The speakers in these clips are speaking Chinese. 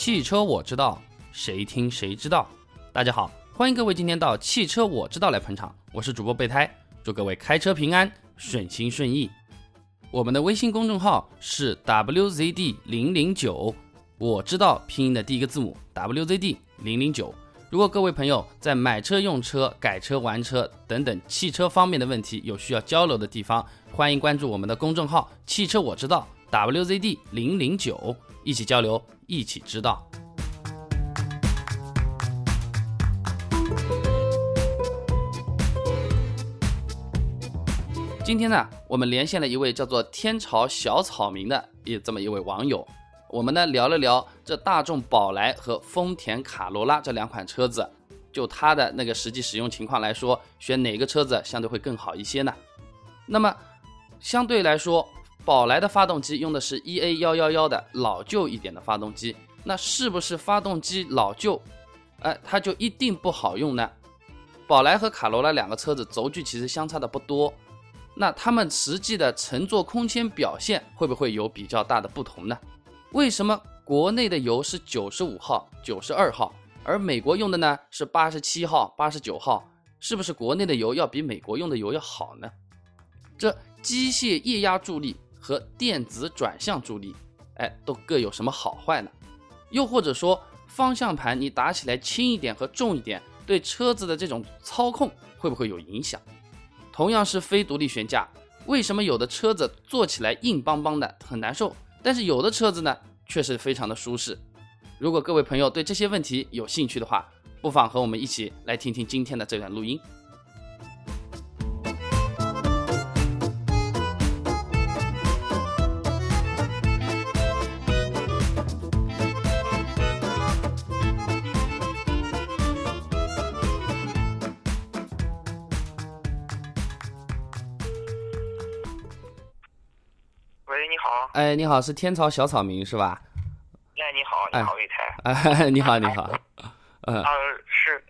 汽车我知道，谁听谁知道。大家好，欢迎各位今天到汽车我知道来捧场，我是主播备胎，祝各位开车平安，顺心顺意。我们的微信公众号是 wzd 零零九，我知道拼音的第一个字母 wzd 零零九。如果各位朋友在买车、用车、改车、玩车等等汽车方面的问题有需要交流的地方，欢迎关注我们的公众号“汽车我知道 ”wzd 零零九，一起交流，一起知道。今天呢，我们连线了一位叫做天朝小草民的一这么一位网友，我们呢聊了聊这大众宝来和丰田卡罗拉这两款车子，就它的那个实际使用情况来说，选哪个车子相对会更好一些呢？那么相对来说，宝来的发动机用的是 EA 幺幺幺的老旧一点的发动机，那是不是发动机老旧，哎，它就一定不好用呢？宝来和卡罗拉两个车子轴距其实相差的不多。那它们实际的乘坐空间表现会不会有比较大的不同呢？为什么国内的油是九十五号、九十二号，而美国用的呢是八十七号、八十九号？是不是国内的油要比美国用的油要好呢？这机械液压助力和电子转向助力，哎，都各有什么好坏呢？又或者说，方向盘你打起来轻一点和重一点，对车子的这种操控会不会有影响？同样是非独立悬架，为什么有的车子坐起来硬邦邦的很难受，但是有的车子呢却是非常的舒适？如果各位朋友对这些问题有兴趣的话，不妨和我们一起来听听今天的这段录音。哎，你好，是天朝小草民是吧？哎，你好，你好，魏台。哎，你好，你好。嗯。呃，是，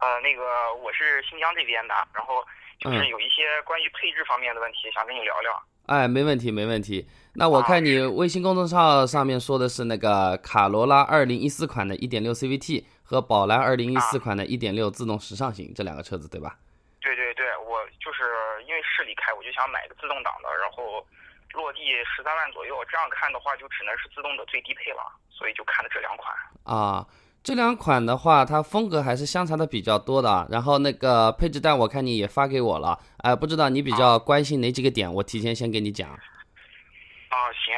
呃，那个我是新疆这边的，然后就是有一些关于配置方面的问题，想跟你聊聊。哎，没问题，没问题。那我看你微信公众号上面说的是那个卡罗拉二零一四款的一点六 CVT 和宝来二零一四款的一点六自动时尚型这两个车子，对吧？对对对，我就是因为市里开，我就想买个自动挡的，然后。落地十三万左右，这样看的话就只能是自动的最低配了，所以就看的这两款啊。这两款的话，它风格还是相差的比较多的。然后那个配置单我看你也发给我了，哎，不知道你比较关心哪几个点，我提前先给你讲。啊，行，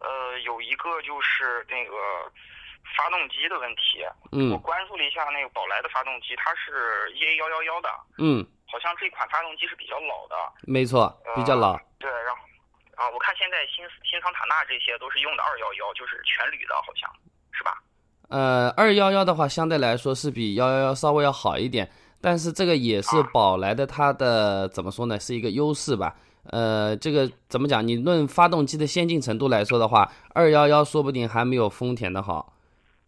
呃，有一个就是那个发动机的问题，嗯，我关注了一下那个宝来的发动机，它是 EA 幺幺幺的，嗯，好像这款发动机是比较老的，没错，比较老，对。啊，我看现在新新桑塔纳这些都是用的二幺幺，就是全铝的，好像是吧？呃，二幺幺的话，相对来说是比幺幺幺稍微要好一点，但是这个也是宝来的，它的怎么说呢，是一个优势吧？呃，这个怎么讲？你论发动机的先进程度来说的话，二幺幺说不定还没有丰田的好，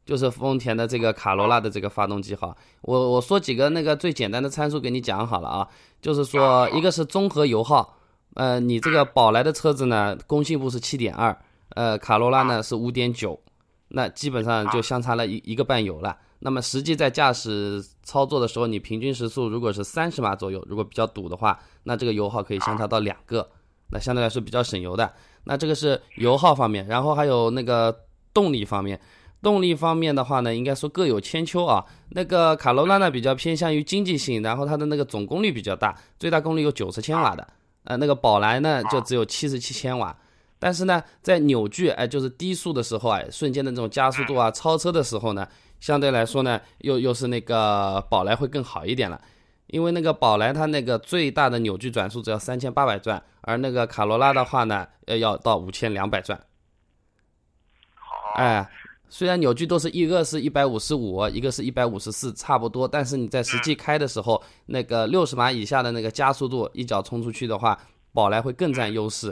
就是丰田的这个卡罗拉的这个发动机好。我我说几个那个最简单的参数给你讲好了啊，就是说一个是综合油耗。呃，你这个宝来的车子呢，工信部是七点二，呃，卡罗拉呢是五点九，那基本上就相差了一一个半油了。那么实际在驾驶操作的时候，你平均时速如果是三十码左右，如果比较堵的话，那这个油耗可以相差到两个，那相对来说比较省油的。那这个是油耗方面，然后还有那个动力方面，动力方面的话呢，应该说各有千秋啊。那个卡罗拉呢比较偏向于经济性，然后它的那个总功率比较大，最大功率有九十千瓦的。呃，那个宝来呢，就只有七十七千瓦，但是呢，在扭矩，哎，就是低速的时候，啊，瞬间的这种加速度啊，超车的时候呢，相对来说呢，又又是那个宝来会更好一点了，因为那个宝来它那个最大的扭矩转速只要三千八百转，而那个卡罗拉的话呢，呃，要到五千两百转。哎。虽然扭矩都是一个是一百五十五，一个是一百五十四，差不多，但是你在实际开的时候，那个六十码以下的那个加速度，一脚冲出去的话，宝来会更占优势。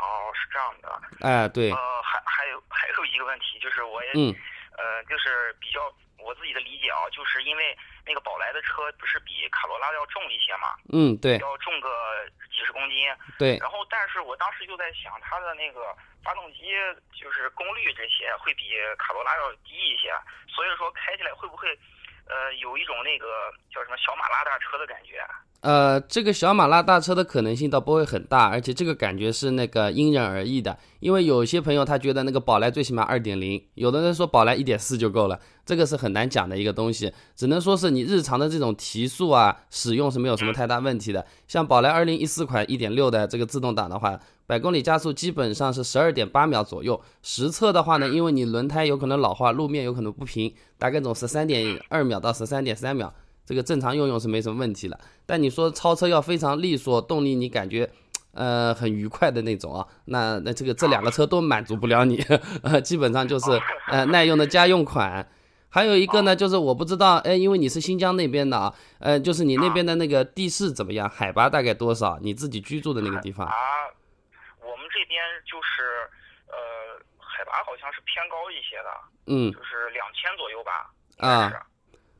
哦，是这样的。哎，对。呃，还还有还有一个问题，就是我也，嗯，呃，就是比较我自己的理解啊，就是因为那个宝来的车不是比卡罗拉要重一些嘛？嗯，对。要重个几十公斤。对。然后，但是我当时就在想，它的那个发动机就是功率这些会比卡罗拉要低一些，所以说开起来会不会，呃，有一种那个叫什么小马拉大车的感觉？呃，这个小马拉大车的可能性倒不会很大，而且这个感觉是那个因人而异的。因为有些朋友他觉得那个宝来最起码二点零，有的人说宝来一点四就够了，这个是很难讲的一个东西，只能说是你日常的这种提速啊，使用是没有什么太大问题的。像宝来二零一四款一点六的这个自动挡的话，百公里加速基本上是十二点八秒左右，实测的话呢，因为你轮胎有可能老化，路面有可能不平，大概总十三点二秒到十三点三秒。这个正常用用是没什么问题了，但你说超车要非常利索，动力你感觉，呃，很愉快的那种啊，那那这个这两个车都满足不了你，呃，基本上就是呃耐用的家用款。还有一个呢，就是我不知道，哎，因为你是新疆那边的啊，呃，就是你那边的那个地势怎么样，海拔大概多少？你自己居住的那个地方？啊，我们这边就是呃，海拔好像是偏高一些的，嗯，就是两千左右吧，啊。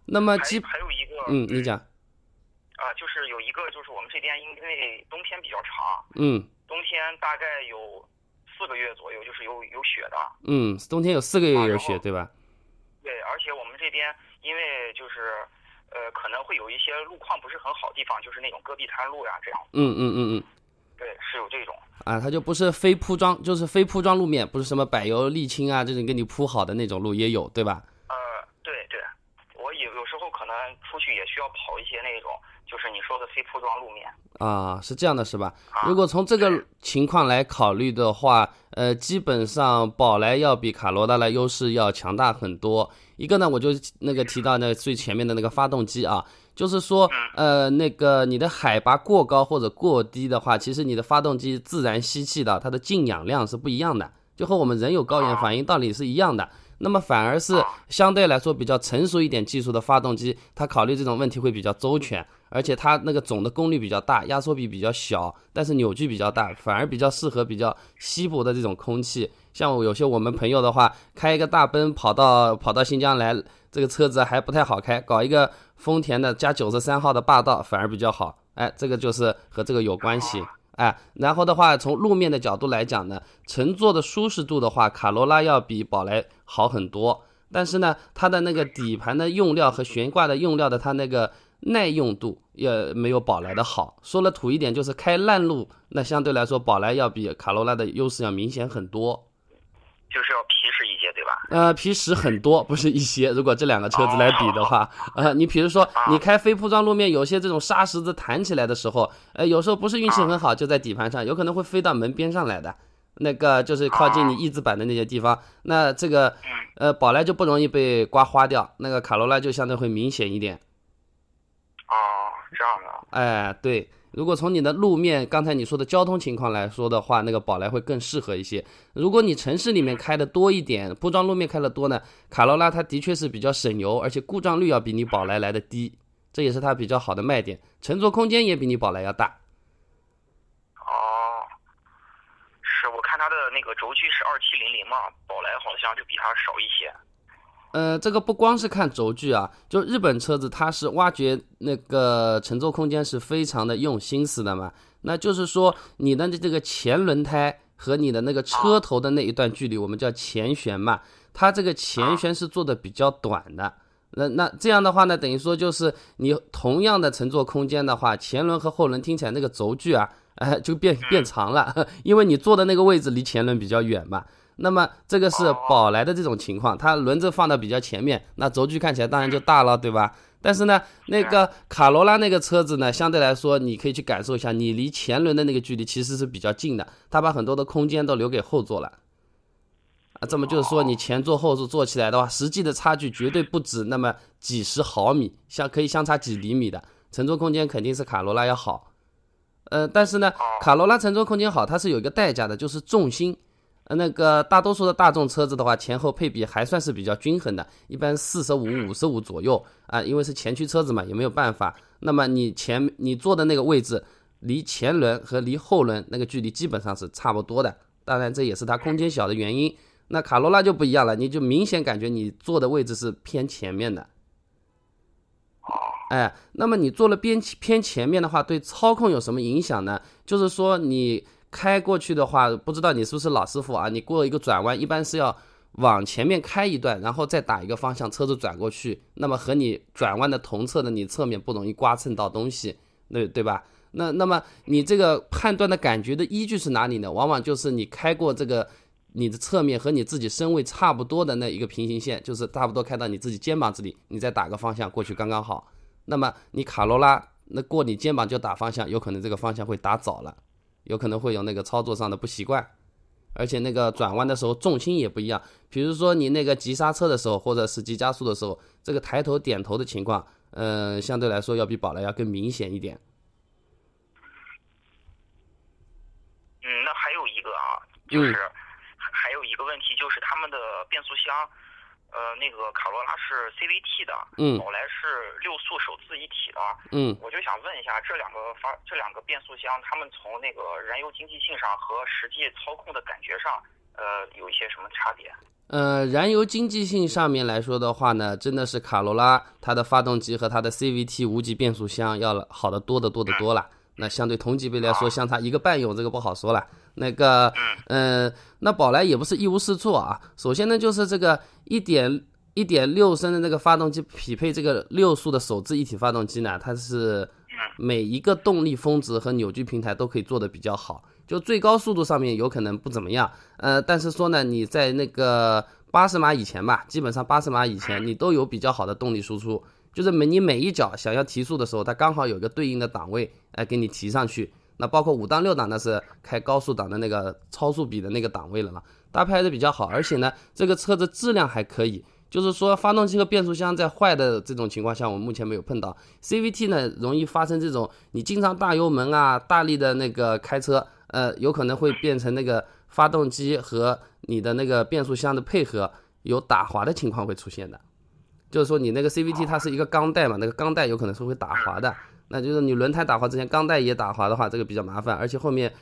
那么基还有一个，嗯，你讲，啊，就是有一个，就是我们这边因为冬天比较长，嗯，冬天大概有四个月左右，就是有有雪的，嗯，冬天有四个月有雪，对吧？对，而且我们这边因为就是呃可能会有一些路况不是很好地方，就是那种戈壁滩路呀这样，嗯嗯嗯嗯，对，是有这种。啊，它就不是非铺装，就是非铺装路面，不是什么柏油沥青啊这种给你铺好的那种路也有，对吧？呃，对对，我有有时候可能出去也需要跑一些那种，就是你说的非铺装路面。啊，是这样的，是吧？如果从这个情况来考虑的话，呃，基本上宝来要比卡罗拉的优势要强大很多。一个呢，我就那个提到那最前面的那个发动机啊，就是说，呃，那个你的海拔过高或者过低的话，其实你的发动机自然吸气的它的进氧量是不一样的，就和我们人有高原反应道理是一样的。那么反而是相对来说比较成熟一点技术的发动机，它考虑这种问题会比较周全，而且它那个总的功率比较大，压缩比比较小，但是扭矩比较大，反而比较适合比较稀薄的这种空气。像有些我们朋友的话，开一个大奔跑到跑到新疆来，这个车子还不太好开，搞一个丰田的加九十三号的霸道反而比较好。哎，这个就是和这个有关系。哎，然后的话，从路面的角度来讲呢，乘坐的舒适度的话，卡罗拉要比宝来好很多。但是呢，它的那个底盘的用料和悬挂的用料的，它那个耐用度也没有宝来的好。说了土一点，就是开烂路，那相对来说，宝来要比卡罗拉的优势要明显很多。就是要皮实一些，对吧？呃，皮实很多，不是一些。如果这两个车子来比的话，呃，你比如说你开非铺装路面，有些这种沙石子弹起来的时候，呃，有时候不是运气很好，就在底盘上，有可能会飞到门边上来的，那个就是靠近你翼子板的那些地方。那这个，呃，宝来就不容易被刮花掉，那个卡罗拉就相对会明显一点。哦，这样的。哎，对。如果从你的路面，刚才你说的交通情况来说的话，那个宝来会更适合一些。如果你城市里面开的多一点，铺装路面开的多呢，卡罗拉它的确是比较省油，而且故障率要比你宝来来的低，这也是它比较好的卖点。乘坐空间也比你宝来要大。哦，是我看它的那个轴距是二七零零嘛，宝来好像就比它少一些。呃，这个不光是看轴距啊，就日本车子它是挖掘那个乘坐空间是非常的用心思的嘛。那就是说，你的这个前轮胎和你的那个车头的那一段距离，我们叫前悬嘛，它这个前悬是做的比较短的。那那这样的话呢，等于说就是你同样的乘坐空间的话，前轮和后轮听起来那个轴距啊，哎，就变变长了，因为你坐的那个位置离前轮比较远嘛。那么这个是宝来的这种情况，它轮子放到比较前面，那轴距看起来当然就大了，对吧？但是呢，那个卡罗拉那个车子呢，相对来说，你可以去感受一下，你离前轮的那个距离其实是比较近的，它把很多的空间都留给后座了。啊，这么就是说，你前座后座坐起来的话，实际的差距绝对不止那么几十毫米，相可以相差几厘米的，乘坐空间肯定是卡罗拉要好。呃，但是呢，卡罗拉乘坐空间好，它是有一个代价的，就是重心。呃，那个大多数的大众车子的话，前后配比还算是比较均衡的，一般四十五、五十五左右啊，因为是前驱车子嘛，也没有办法。那么你前你坐的那个位置，离前轮和离后轮那个距离基本上是差不多的，当然这也是它空间小的原因。那卡罗拉就不一样了，你就明显感觉你坐的位置是偏前面的。哎，那么你做了偏偏前面的话，对操控有什么影响呢？就是说你开过去的话，不知道你是不是老师傅啊？你过一个转弯，一般是要往前面开一段，然后再打一个方向，车子转过去，那么和你转弯的同侧的你侧面不容易刮蹭到东西，对对吧？那那么你这个判断的感觉的依据是哪里呢？往往就是你开过这个。你的侧面和你自己身位差不多的那一个平行线，就是差不多开到你自己肩膀这里，你再打个方向过去刚刚好。那么你卡罗拉那过你肩膀就打方向，有可能这个方向会打早了，有可能会有那个操作上的不习惯，而且那个转弯的时候重心也不一样。比如说你那个急刹车的时候，或者是急加速的时候，这个抬头点头的情况，嗯，相对来说要比宝来要更明显一点。嗯，那还有一个啊，就是。还有一个问题就是他们的变速箱，呃，那个卡罗拉是 CVT 的，嗯，宝来是六速手自一体的，嗯，我就想问一下，这两个发这两个变速箱，它们从那个燃油经济性上和实际操控的感觉上，呃，有一些什么差别？呃，燃油经济性上面来说的话呢，真的是卡罗拉它的发动机和它的 CVT 无级变速箱要好的多的多的多了。那相对同级别来说，相差一个半油，这个不好说了。那个，嗯，那宝来也不是一无是处啊。首先呢，就是这个一点一点六升的那个发动机匹配这个六速的手自一体发动机呢，它是每一个动力峰值和扭矩平台都可以做的比较好。就最高速度上面有可能不怎么样，呃，但是说呢，你在那个八十码以前吧，基本上八十码以前你都有比较好的动力输出。就是每你每一脚想要提速的时候，它刚好有一个对应的档位，哎，给你提上去。那包括五档六档，那是开高速档的那个超速比的那个档位了嘛，搭配还是比较好。而且呢，这个车子质量还可以，就是说发动机和变速箱在坏的这种情况下，我们目前没有碰到。CVT 呢，容易发生这种你经常大油门啊、大力的那个开车，呃，有可能会变成那个发动机和你的那个变速箱的配合有打滑的情况会出现的。就是说你那个 CVT 它是一个钢带嘛，那个钢带有可能是会打滑的，那就是你轮胎打滑之前，钢带也打滑的话，这个比较麻烦。而且后面，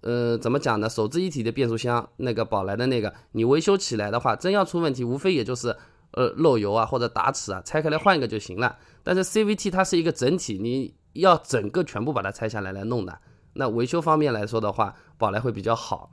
呃，怎么讲呢？手自一体的变速箱，那个宝来的那个，你维修起来的话，真要出问题，无非也就是呃漏油啊或者打齿啊，拆开来换一个就行了。但是 CVT 它是一个整体，你要整个全部把它拆下来来弄的。那维修方面来说的话，宝来会比较好。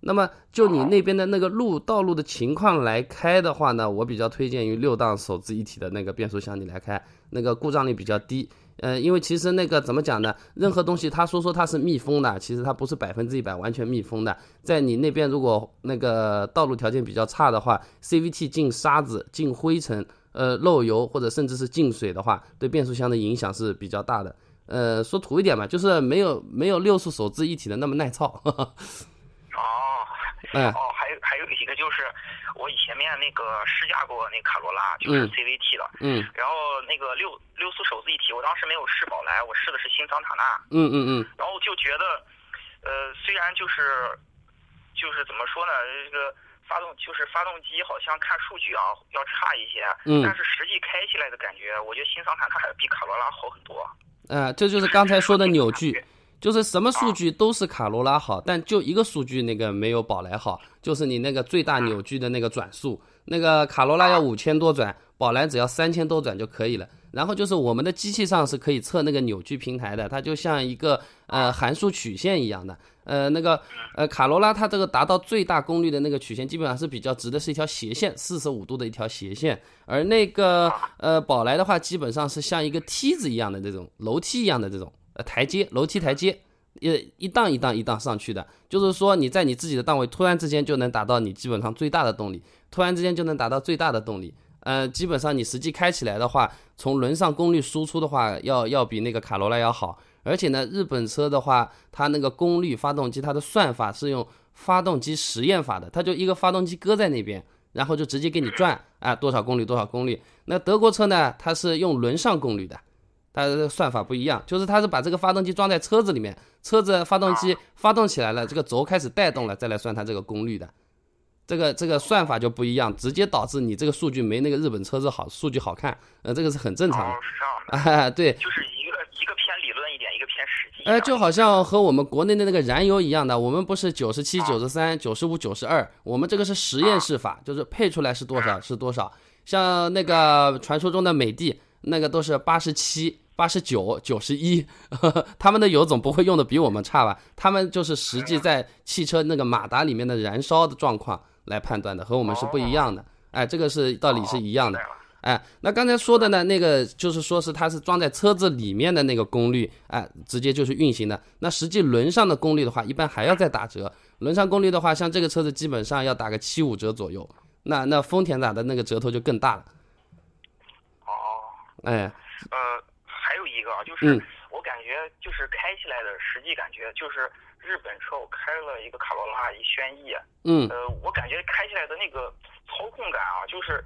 那么就你那边的那个路道路的情况来开的话呢，我比较推荐于六档手自一体的那个变速箱你来开，那个故障率比较低。呃，因为其实那个怎么讲呢？任何东西他说说它是密封的，其实它不是百分之一百完全密封的。在你那边如果那个道路条件比较差的话，CVT 进沙子、进灰尘、呃漏油或者甚至是进水的话，对变速箱的影响是比较大的。呃，说土一点嘛，就是没有没有六速手自一体的那么耐操。哦，还有还有一个就是，我以前面那个试驾过那卡罗拉，就是 CVT 的，嗯，然后那个六六速手自一体，我当时没有试宝来，我试的是新桑塔纳，嗯嗯嗯，然后就觉得，呃，虽然就是就是怎么说呢，这个发动就是发动机好像看数据啊要差一些，嗯，但是实际开起来的感觉，我觉得新桑塔纳还比卡罗拉好很多。嗯，这就是刚才说的扭矩。就是什么数据都是卡罗拉好，但就一个数据那个没有宝来好，就是你那个最大扭矩的那个转速，那个卡罗拉要五千多转，宝来只要三千多转就可以了。然后就是我们的机器上是可以测那个扭矩平台的，它就像一个呃函数曲线一样的，呃那个呃卡罗拉它这个达到最大功率的那个曲线基本上是比较直的，是一条斜线，四十五度的一条斜线，而那个呃宝来的话基本上是像一个梯子一样的这种楼梯一样的这种。呃台阶楼梯台阶，一一档一档一档上去的，就是说你在你自己的档位突然之间就能达到你基本上最大的动力，突然之间就能达到最大的动力。呃，基本上你实际开起来的话，从轮上功率输出的话，要要比那个卡罗拉要好。而且呢，日本车的话，它那个功率发动机它的算法是用发动机实验法的，它就一个发动机搁在那边，然后就直接给你转啊，多少功率多少功率。那德国车呢，它是用轮上功率的。它的算法不一样，就是它是把这个发动机装在车子里面，车子发动机发动起来了，这个轴开始带动了，再来算它这个功率的，这个这个算法就不一样，直接导致你这个数据没那个日本车子好，数据好看，呃，这个是很正常的。啊，对。就是一个一个偏理论一点，一个偏实际。哎，就好像和我们国内的那个燃油一样的，我们不是九十七、九十三、九十五、九十二，我们这个是实验室法，就是配出来是多少是多少。像那个传说中的美的。那个都是八十七、八十九、九十一，他们的油总不会用的比我们差吧？他们就是实际在汽车那个马达里面的燃烧的状况来判断的，和我们是不一样的。哎，这个是道理是一样的。哎，那刚才说的呢，那个就是说是它是装在车子里面的那个功率，哎，直接就是运行的。那实际轮上的功率的话，一般还要再打折。轮上功率的话，像这个车子基本上要打个七五折左右。那那丰田打的那个折头就更大了。哦。哎。呃，还有一个啊，就是我感觉就是开起来的实际感觉，就是日本车我开了一个卡罗拉一轩逸，嗯，呃，我感觉开起来的那个操控感啊，就是，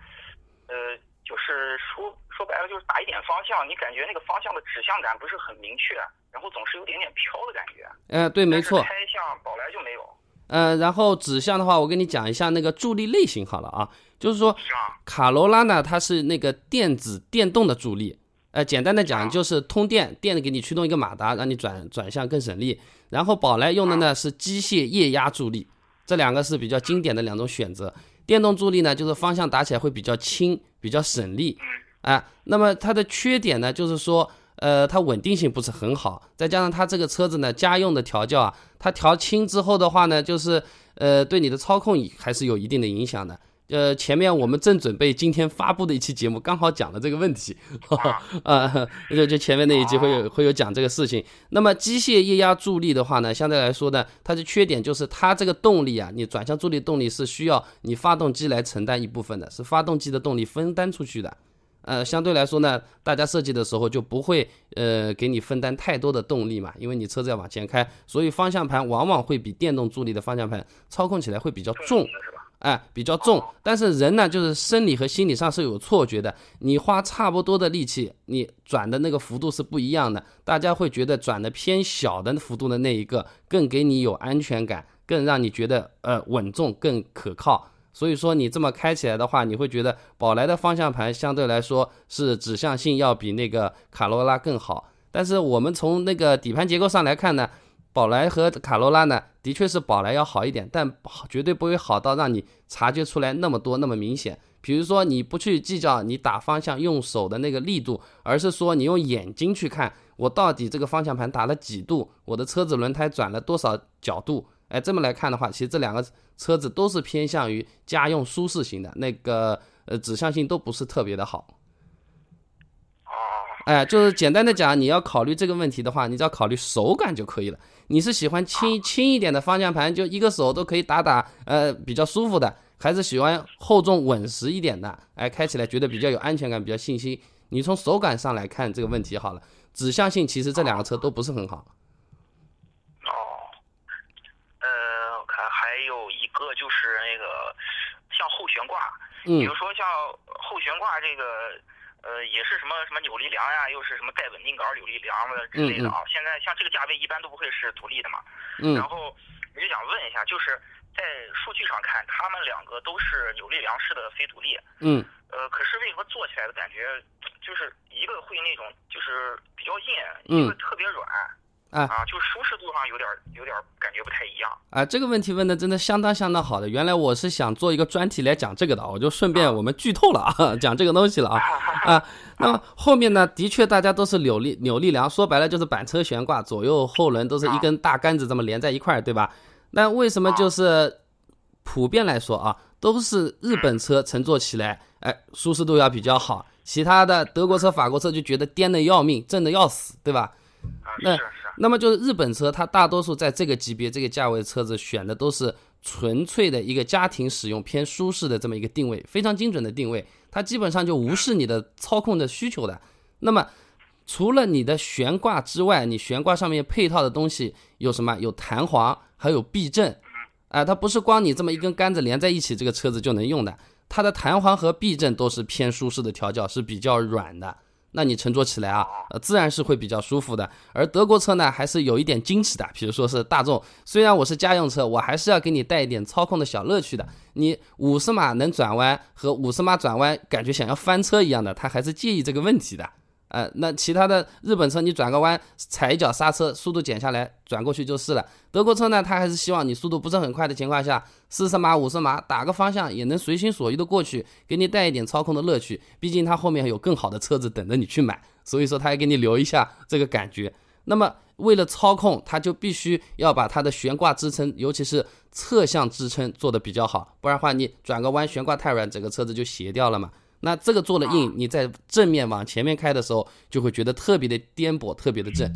呃。就是说说白了，就是打一点方向，你感觉那个方向的指向感不是很明确，然后总是有点点飘的感觉。嗯，对，没错。开向宝来就没有。呃，然后指向的话，我跟你讲一下那个助力类型好了啊，就是说卡罗拉呢，它是那个电子电动的助力，呃，简单的讲就是通电，电给你驱动一个马达，让你转转向更省力。然后宝来用的呢是机械液压助力，这两个是比较经典的两种选择。电动助力呢，就是方向打起来会比较轻，比较省力，啊，那么它的缺点呢，就是说，呃，它稳定性不是很好，再加上它这个车子呢，家用的调教啊，它调轻之后的话呢，就是，呃，对你的操控还是有一定的影响的。呃，前面我们正准备今天发布的一期节目，刚好讲了这个问题，啊，就就前面那一集会有会有讲这个事情。那么机械液压助力的话呢，相对来说呢，它的缺点就是它这个动力啊，你转向助力动力是需要你发动机来承担一部分的，是发动机的动力分担出去的。呃，相对来说呢，大家设计的时候就不会呃给你分担太多的动力嘛，因为你车子要往前开，所以方向盘往往会比电动助力的方向盘操控起来会比较重。哎，比较重，但是人呢，就是生理和心理上是有错觉的。你花差不多的力气，你转的那个幅度是不一样的。大家会觉得转的偏小的幅度的那一个更给你有安全感，更让你觉得呃稳重、更可靠。所以说你这么开起来的话，你会觉得宝来的方向盘相对来说是指向性要比那个卡罗拉更好。但是我们从那个底盘结构上来看呢。宝来和卡罗拉呢，的确是宝来要好一点，但绝对不会好到让你察觉出来那么多那么明显。比如说，你不去计较你打方向用手的那个力度，而是说你用眼睛去看，我到底这个方向盘打了几度，我的车子轮胎转了多少角度。哎，这么来看的话，其实这两个车子都是偏向于家用舒适型的，那个呃指向性都不是特别的好。哎，就是简单的讲，你要考虑这个问题的话，你只要考虑手感就可以了。你是喜欢轻轻一点的方向盘，就一个手都可以打打，呃，比较舒服的，还是喜欢厚重稳实一点的？哎，开起来觉得比较有安全感，比较信心。你从手感上来看这个问题好了，指向性其实这两个车都不是很好。哦，呃，我看还有一个就是那个像后悬挂，比如说像后悬挂这个。呃，也是什么什么扭力梁呀，又是什么带稳定杆扭力梁的之类的啊。现在像这个价位一般都不会是独立的嘛。嗯。然后我就想问一下，就是在数据上看，他们两个都是扭力梁式的非独立。嗯。呃，可是为什么做起来的感觉就是一个会那种就是比较硬，一个特别软？啊啊，就舒适度上有点有点感觉不太一样啊。这个问题问的真的相当相当好的。原来我是想做一个专题来讲这个的，我就顺便我们剧透了啊，讲这个东西了啊 啊。那么后面呢，的确大家都是扭力扭力梁，说白了就是板车悬挂，左右后轮都是一根大杆子这么连在一块儿，对吧？那为什么就是普遍来说啊，都是日本车乘坐起来，哎，舒适度要比较好，其他的德国车、法国车就觉得颠的要命，震的要死，对吧？那。那么就是日本车，它大多数在这个级别、这个价位的车子选的都是纯粹的一个家庭使用、偏舒适的这么一个定位，非常精准的定位，它基本上就无视你的操控的需求的。那么除了你的悬挂之外，你悬挂上面配套的东西有什么？有弹簧，还有避震。啊，它不是光你这么一根杆子连在一起，这个车子就能用的。它的弹簧和避震都是偏舒适的调教，是比较软的。那你乘坐起来啊，呃，自然是会比较舒服的。而德国车呢，还是有一点矜持的。比如说是大众，虽然我是家用车，我还是要给你带一点操控的小乐趣的。你五十码能转弯和五十码转弯感觉想要翻车一样的，他还是介意这个问题的。呃，那其他的日本车你转个弯踩一脚刹车，速度减下来转过去就是了。德国车呢，它还是希望你速度不是很快的情况下，四十码五十码打个方向也能随心所欲的过去，给你带一点操控的乐趣。毕竟它后面有更好的车子等着你去买，所以说它还给你留一下这个感觉。那么为了操控，它就必须要把它的悬挂支撑，尤其是侧向支撑做的比较好，不然的话你转个弯悬挂太软，整个车子就斜掉了嘛。那这个做了硬，你在正面往前面开的时候，就会觉得特别的颠簸，特别的正。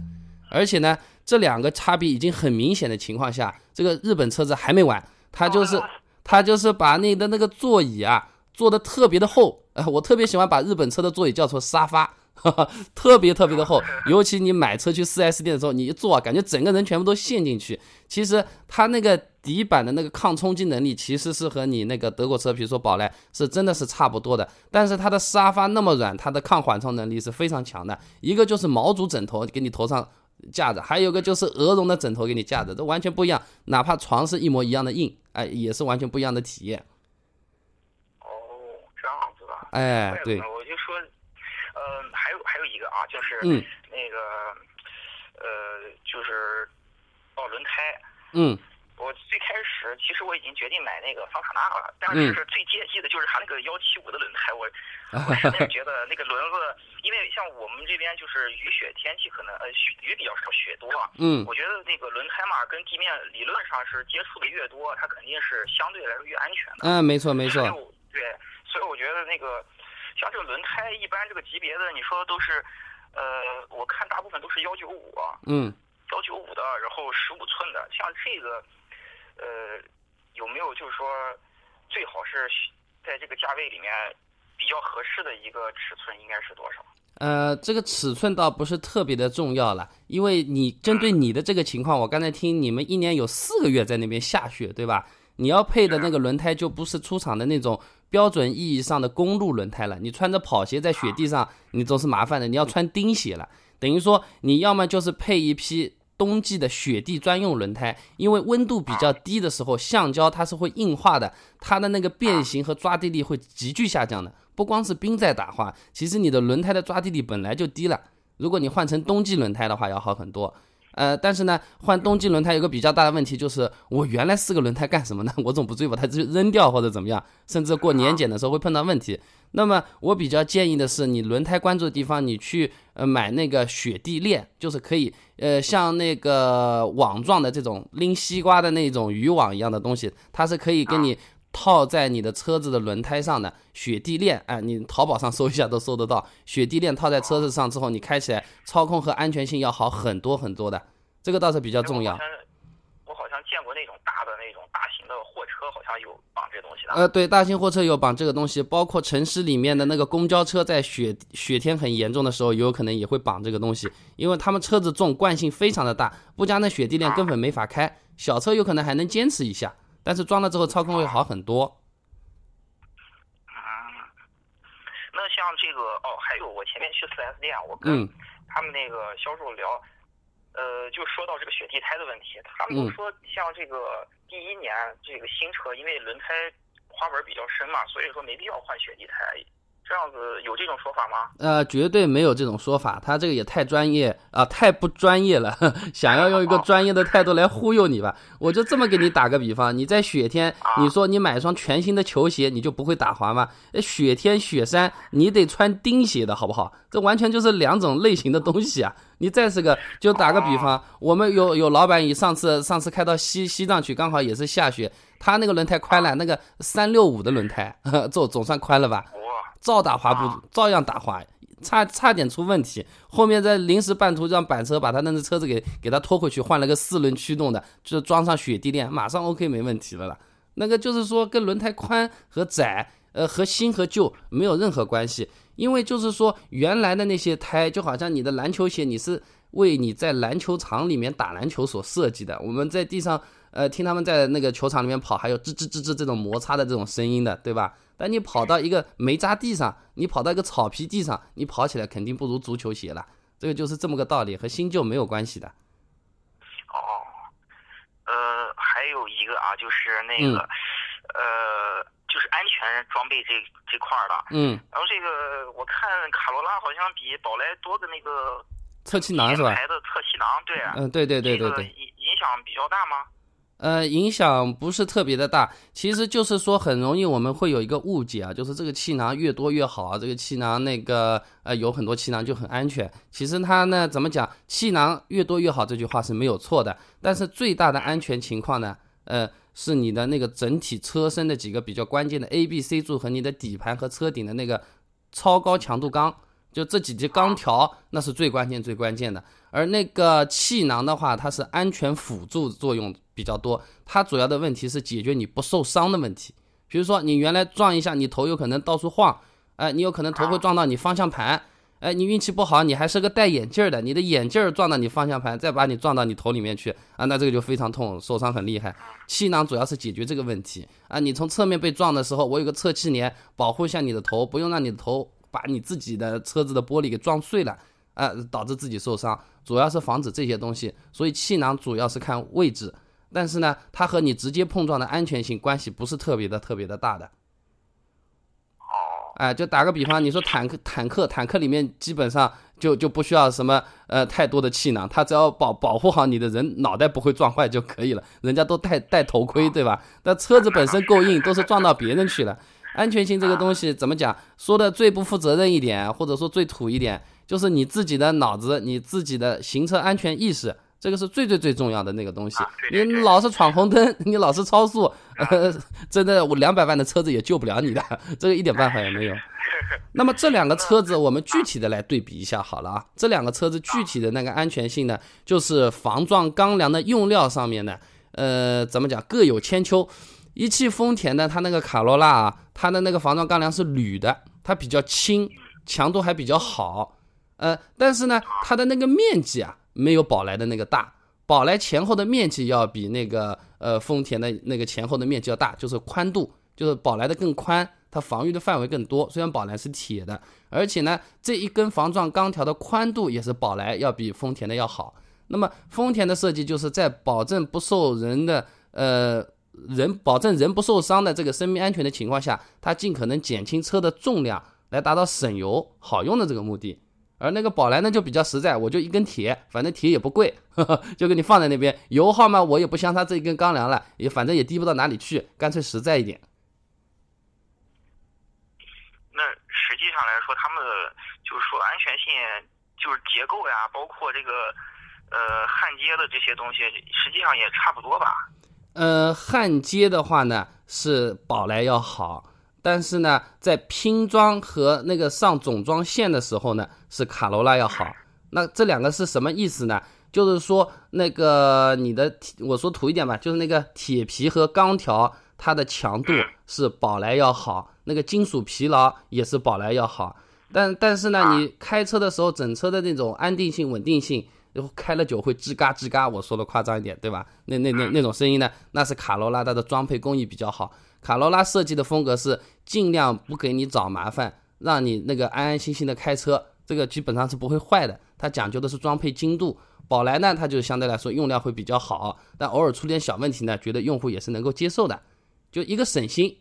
而且呢，这两个差别已经很明显的情况下，这个日本车子还没完，它就是它就是把你的那个座椅啊做的特别的厚。呃，我特别喜欢把日本车的座椅叫做沙发。特别特别的厚，尤其你买车去 4S 店的时候，你一坐，感觉整个人全部都陷进去。其实它那个底板的那个抗冲击能力，其实是和你那个德国车，比如说宝来，是真的是差不多的。但是它的沙发那么软，它的抗缓冲能力是非常强的。一个就是毛竹枕头给你头上架着，还有一个就是鹅绒的枕头给你架着，这完全不一样。哪怕床是一模一样的硬，哎，也是完全不一样的体验。哦，这样子的。哎，对。啊，就是那个，呃，就是哦，轮胎。嗯。我最开始其实我已经决定买那个桑塔纳了，但是最介意的就是它那个幺七五的轮胎，我 我实在觉得那个轮子，因为像我们这边就是雨雪天气，可能呃雪雨比较少，雪多。嗯。我觉得那个轮胎嘛，跟地面理论上是接触的越多，它肯定是相对来说越安全的。嗯，没错没错。对，所以我觉得那个。像这个轮胎，一般这个级别的，你说都是，呃，我看大部分都是幺九五，嗯，幺九五的，然后十五寸的，像这个，呃，有没有就是说，最好是在这个价位里面比较合适的一个尺寸，应该是多少？呃，这个尺寸倒不是特别的重要了，因为你针对你的这个情况，我刚才听你们一年有四个月在那边下雪，对吧？你要配的那个轮胎就不是出厂的那种。标准意义上的公路轮胎了，你穿着跑鞋在雪地上，你总是麻烦的。你要穿钉鞋了，等于说你要么就是配一批冬季的雪地专用轮胎，因为温度比较低的时候，橡胶它是会硬化的，它的那个变形和抓地力会急剧下降的。不光是冰在打滑，其实你的轮胎的抓地力本来就低了，如果你换成冬季轮胎的话，要好很多。呃，但是呢，换冬季轮胎有个比较大的问题，就是我原来四个轮胎干什么呢？我总不至于把它就扔掉或者怎么样，甚至过年检的时候会碰到问题。那么我比较建议的是，你轮胎关注的地方，你去呃买那个雪地链，就是可以呃像那个网状的这种拎西瓜的那种渔网一样的东西，它是可以给你套在你的车子的轮胎上的雪地链。哎，你淘宝上搜一下都搜得到，雪地链套在车子上之后，你开起来操控和安全性要好很多很多的。这个倒是比较重要。我好像见过那种大的那种大型的货车，好像有绑这东西的。呃，对，大型货车有绑这个东西，包括城市里面的那个公交车，在雪雪天很严重的时候，有可能也会绑这个东西，因为他们车子重，惯性非常的大，不加那雪地链根本没法开。小车有可能还能坚持一下，但是装了之后操控会好很多。嗯，那像这个哦，还有我前面去四 S 店，我跟他们那个销售聊。呃，就说到这个雪地胎的问题，他们都说像这个第一年这个新车，因为轮胎花纹比较深嘛，所以说没必要换雪地胎。这样子有这种说法吗？呃，绝对没有这种说法，他这个也太专业啊，太不专业了，想要用一个专业的态度来忽悠你吧？我就这么给你打个比方，你在雪天，你说你买一双全新的球鞋，你就不会打滑吗？雪天雪山，你得穿钉鞋的好不好？这完全就是两种类型的东西啊！你再是个，就打个比方，我们有有老板以上次上次开到西西藏去，刚好也是下雪，他那个轮胎宽了，那个三六五的轮胎，总总算宽了吧？照打滑不照样打滑，差差点出问题。后面在临时半途让板车把他那个车子给给他拖回去，换了个四轮驱动的，就装上雪地链，马上 OK 没问题了啦。那个就是说跟轮胎宽和窄，呃和新和旧没有任何关系，因为就是说原来的那些胎就好像你的篮球鞋，你是为你在篮球场里面打篮球所设计的。我们在地上呃听他们在那个球场里面跑，还有吱吱吱吱这种摩擦的这种声音的，对吧？但你跑到一个煤渣地上，你跑到一个草皮地上，你跑起来肯定不如足球鞋了。这个就是这么个道理，和新旧没有关系的。哦，呃，还有一个啊，就是那个，呃，就是安全全装备这这块儿的。嗯，然后这个我看卡罗拉好像比宝来多的那个侧气囊是吧？牌的侧气囊，对。嗯，对对对对对。影影响比较大吗？呃，影响不是特别的大，其实就是说很容易我们会有一个误解啊，就是这个气囊越多越好啊，这个气囊那个呃有很多气囊就很安全。其实它呢怎么讲，气囊越多越好这句话是没有错的，但是最大的安全情况呢，呃是你的那个整体车身的几个比较关键的 A、B、C 柱和你的底盘和车顶的那个超高强度钢，就这几节钢条那是最关键最关键的。而那个气囊的话，它是安全辅助作用。比较多，它主要的问题是解决你不受伤的问题。比如说，你原来撞一下，你头有可能到处晃，哎，你有可能头会撞到你方向盘，哎，你运气不好，你还是个戴眼镜的，你的眼镜撞到你方向盘，再把你撞到你头里面去啊，那这个就非常痛，受伤很厉害。气囊主要是解决这个问题啊，你从侧面被撞的时候，我有个侧气帘保护一下你的头，不用让你的头把你自己的车子的玻璃给撞碎了啊，导致自己受伤，主要是防止这些东西。所以气囊主要是看位置。但是呢，它和你直接碰撞的安全性关系不是特别的、特别的大的。哦，哎，就打个比方，你说坦克、坦克、坦克里面基本上就就不需要什么呃太多的气囊，它只要保保护好你的人脑袋不会撞坏就可以了。人家都戴戴头盔，对吧？但车子本身够硬，都是撞到别人去了。安全性这个东西怎么讲？说的最不负责任一点，或者说最土一点，就是你自己的脑子、你自己的行车安全意识。这个是最最最重要的那个东西。你老是闯红灯，你老是超速，呃，真的，我两百万的车子也救不了你的，这个一点办法也没有。那么这两个车子，我们具体的来对比一下好了啊。这两个车子具体的那个安全性呢，就是防撞钢梁的用料上面呢，呃，怎么讲各有千秋。一汽丰田呢它那个卡罗拉啊，它的那个防撞钢梁是铝的，它比较轻，强度还比较好。呃，但是呢，它的那个面积啊。没有宝来的那个大，宝来前后的面积要比那个呃丰田的那个前后的面积要大，就是宽度，就是宝来的更宽，它防御的范围更多。虽然宝来是铁的，而且呢这一根防撞钢条的宽度也是宝来要比丰田的要好。那么丰田的设计就是在保证不受人的呃人保证人不受伤的这个生命安全的情况下，它尽可能减轻车的重量，来达到省油好用的这个目的。而那个宝来呢就比较实在，我就一根铁，反正铁也不贵，呵呵就给你放在那边。油耗嘛，我也不相差这一根钢梁了，也反正也低不到哪里去，干脆实在一点。那实际上来说，他们就是说安全性，就是结构呀，包括这个呃焊接的这些东西，实际上也差不多吧？呃，焊接的话呢，是宝来要好。但是呢，在拼装和那个上总装线的时候呢，是卡罗拉要好。那这两个是什么意思呢？就是说，那个你的，我说土一点吧，就是那个铁皮和钢条，它的强度是宝来要好，那个金属疲劳也是宝来要好。但但是呢，你开车的时候，整车的那种安定性、稳定性，然后开了久会吱嘎吱嘎，我说的夸张一点，对吧？那那那那种声音呢，那是卡罗拉它的装配工艺比较好。卡罗拉设计的风格是尽量不给你找麻烦，让你那个安安心心的开车，这个基本上是不会坏的。它讲究的是装配精度。宝来呢，它就相对来说用料会比较好，但偶尔出点小问题呢，觉得用户也是能够接受的。就一个省心，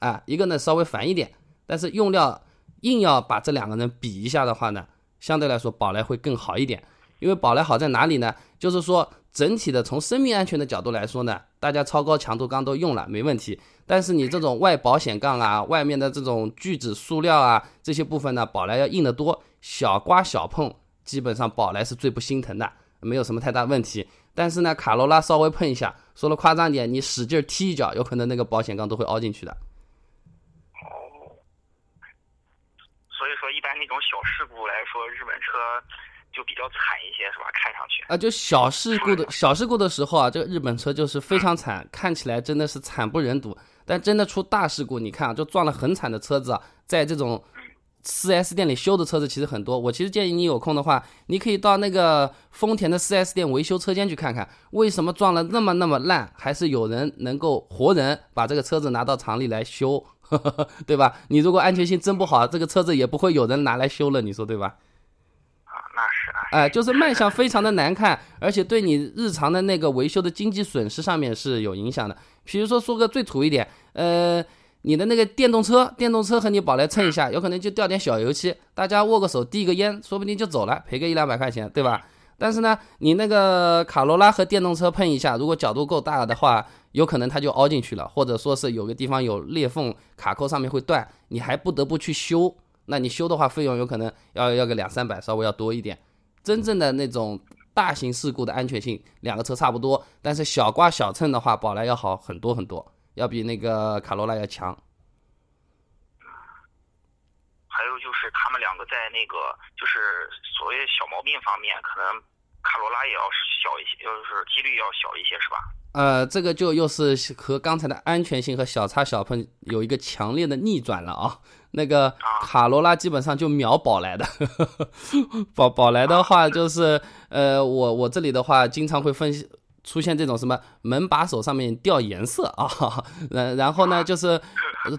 啊，一个呢稍微烦一点。但是用料硬要把这两个人比一下的话呢，相对来说宝来会更好一点。因为宝来好在哪里呢？就是说整体的从生命安全的角度来说呢，大家超高强度钢都用了没问题。但是你这种外保险杠啊，外面的这种聚酯塑料啊，这些部分呢，宝来要硬得多，小刮小碰，基本上宝来是最不心疼的，没有什么太大问题。但是呢，卡罗拉稍微碰一下，说的夸张点，你使劲踢一脚，有可能那个保险杠都会凹进去的。哦，所以说一般那种小事故来说，日本车。就比较惨一些，是吧？看上去啊，就小事故的小事故的时候啊，这个日本车就是非常惨，看起来真的是惨不忍睹。但真的出大事故，你看啊，就撞了很惨的车子啊，在这种四 S 店里修的车子其实很多。我其实建议你有空的话，你可以到那个丰田的四 S 店维修车间去看看，为什么撞了那么那么烂，还是有人能够活人把这个车子拿到厂里来修，对吧？你如果安全性真不好，这个车子也不会有人拿来修了，你说对吧？哎，就是卖相非常的难看，而且对你日常的那个维修的经济损失上面是有影响的。比如说说个最土一点，呃，你的那个电动车，电动车和你宝来蹭一下，有可能就掉点小油漆，大家握个手递个烟，说不定就走了，赔个一两百块钱，对吧？但是呢，你那个卡罗拉和电动车碰一下，如果角度够大的话，有可能它就凹进去了，或者说是有个地方有裂缝，卡扣上面会断，你还不得不去修。那你修的话，费用有可能要要个两三百，稍微要多一点。真正的那种大型事故的安全性，两个车差不多，但是小刮小蹭的话，宝来要好很多很多，要比那个卡罗拉要强。还有就是他们两个在那个就是所谓小毛病方面，可能。卡罗拉也要小一些，就是几率要小一些，是吧？呃，这个就又是和刚才的安全性和小擦小碰有一个强烈的逆转了啊。那个卡罗拉基本上就秒宝来的，宝宝来的话就是呃，我我这里的话经常会分析出现这种什么门把手上面掉颜色啊，然 然后呢 就是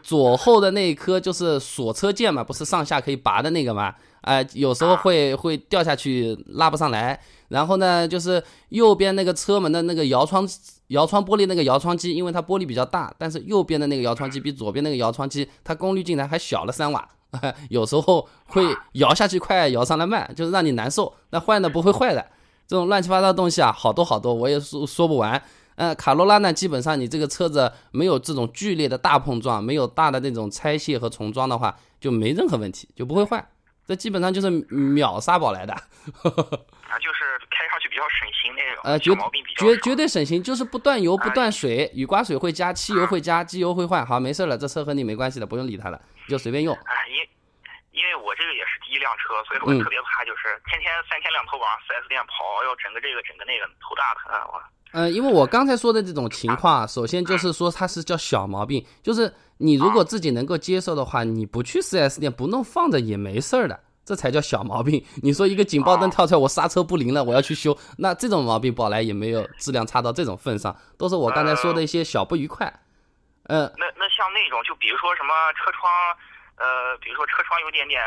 左后的那一颗就是锁车键嘛，不是上下可以拔的那个嘛，哎，有时候会会掉下去拉不上来。然后呢，就是右边那个车门的那个摇窗摇窗玻璃那个摇窗机，因为它玻璃比较大，但是右边的那个摇窗机比左边那个摇窗机，它功率竟然还小了三瓦，有时候会摇下去快，摇上来慢，就是让你难受。那坏呢不会坏的，这种乱七八糟的东西啊，好多好多，我也说说不完。嗯，卡罗拉呢，基本上你这个车子没有这种剧烈的大碰撞，没有大的那种拆卸和重装的话，就没任何问题，就不会坏。这基本上就是秒杀宝来的。啊，就是开上去比较省心那种，呃，绝绝绝对省心，就是不断油不断水，雨刮水会加，汽油会加，机油会换，好，没事了，这车和你没关系的，不用理它了，你就随便用。因为我这个也是第一辆车，所以我特别怕，就是天天三天两头往四 S 店跑，要整个这个整个那个，头大疼我。嗯，因为我刚才说的这种情况，首先就是说它是叫小毛病，就是你如果自己能够接受的话，你不去四 S 店不弄放着也没事儿的。这才叫小毛病。你说一个警报灯跳出来，我刹车不灵了，我要去修，那这种毛病宝来也没有质量差到这种份上，都是我刚才说的一些小不愉快。嗯，那那像那种，就比如说什么车窗，呃，比如说车窗有点点，